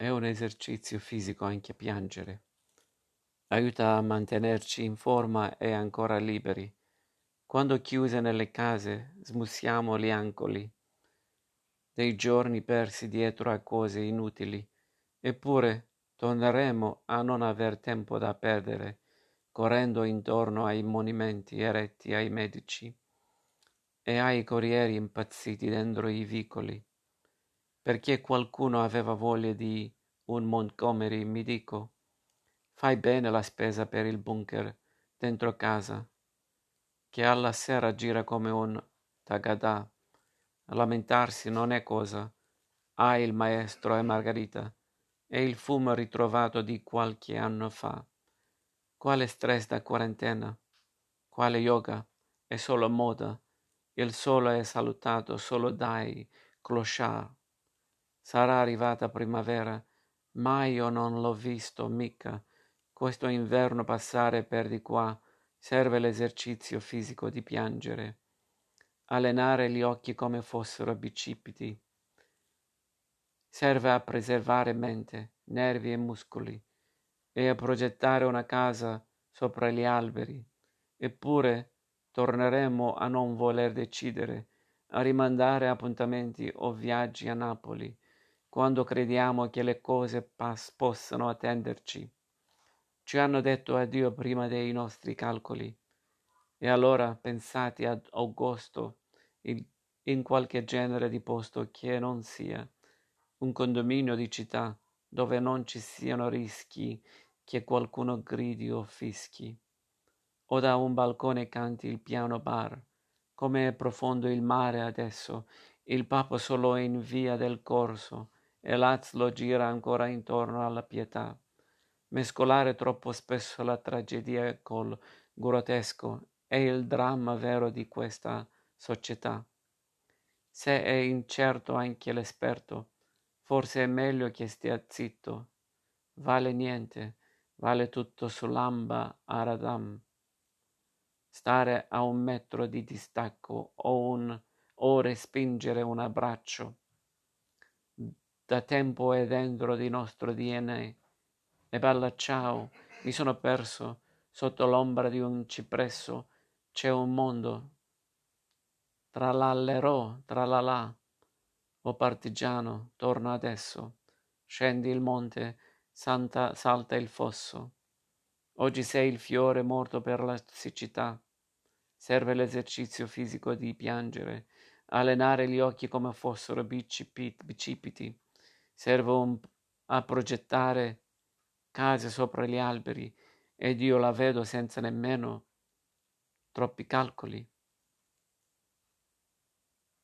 È un esercizio fisico anche piangere. Aiuta a mantenerci in forma e ancora liberi. Quando chiuse nelle case smussiamo gli angoli dei giorni persi dietro a cose inutili, eppure torneremo a non aver tempo da perdere, correndo intorno ai monumenti eretti ai medici e ai corrieri impazziti dentro i vicoli. Perché qualcuno aveva voglia di un Montgomery, mi dico. Fai bene la spesa per il bunker dentro casa, che alla sera gira come un tagadà lamentarsi non è cosa. Ha il maestro e Margherita e il fumo ritrovato di qualche anno fa. Quale stress da quarantena? Quale yoga? È solo moda. Il sole è salutato solo dai clochard. Sarà arrivata primavera, ma io non l'ho visto mica. Questo inverno passare per di qua serve l'esercizio fisico di piangere allenare gli occhi come fossero bicipiti. Serve a preservare mente, nervi e muscoli e a progettare una casa sopra gli alberi. Eppure torneremo a non voler decidere, a rimandare appuntamenti o viaggi a Napoli, quando crediamo che le cose pas- possano attenderci. Ci hanno detto addio prima dei nostri calcoli. E allora, pensati ad agosto, in qualche genere di posto che non sia un condominio di città dove non ci siano rischi che qualcuno gridi o fischi, o da un balcone canti il piano bar. Come è profondo il mare adesso, il papo solo in via del corso e Lazlo gira ancora intorno alla pietà. Mescolare troppo spesso la tragedia col grottesco è il dramma vero di questa società. Se è incerto anche l'esperto, forse è meglio che stia zitto. Vale niente, vale tutto sull'amba a radam. Stare a un metro di distacco o, un, o respingere un abbraccio. Da tempo è dentro di nostro DNA. E bella ciao, mi sono perso sotto l'ombra di un cipresso. C'è un mondo Tralallerò, tralalà. O partigiano, torna adesso. Scendi il monte, santa, salta il fosso. Oggi sei il fiore morto per la siccità. Serve l'esercizio fisico di piangere, allenare gli occhi come fossero bicipiti. Serve un, a progettare case sopra gli alberi ed io la vedo senza nemmeno troppi calcoli.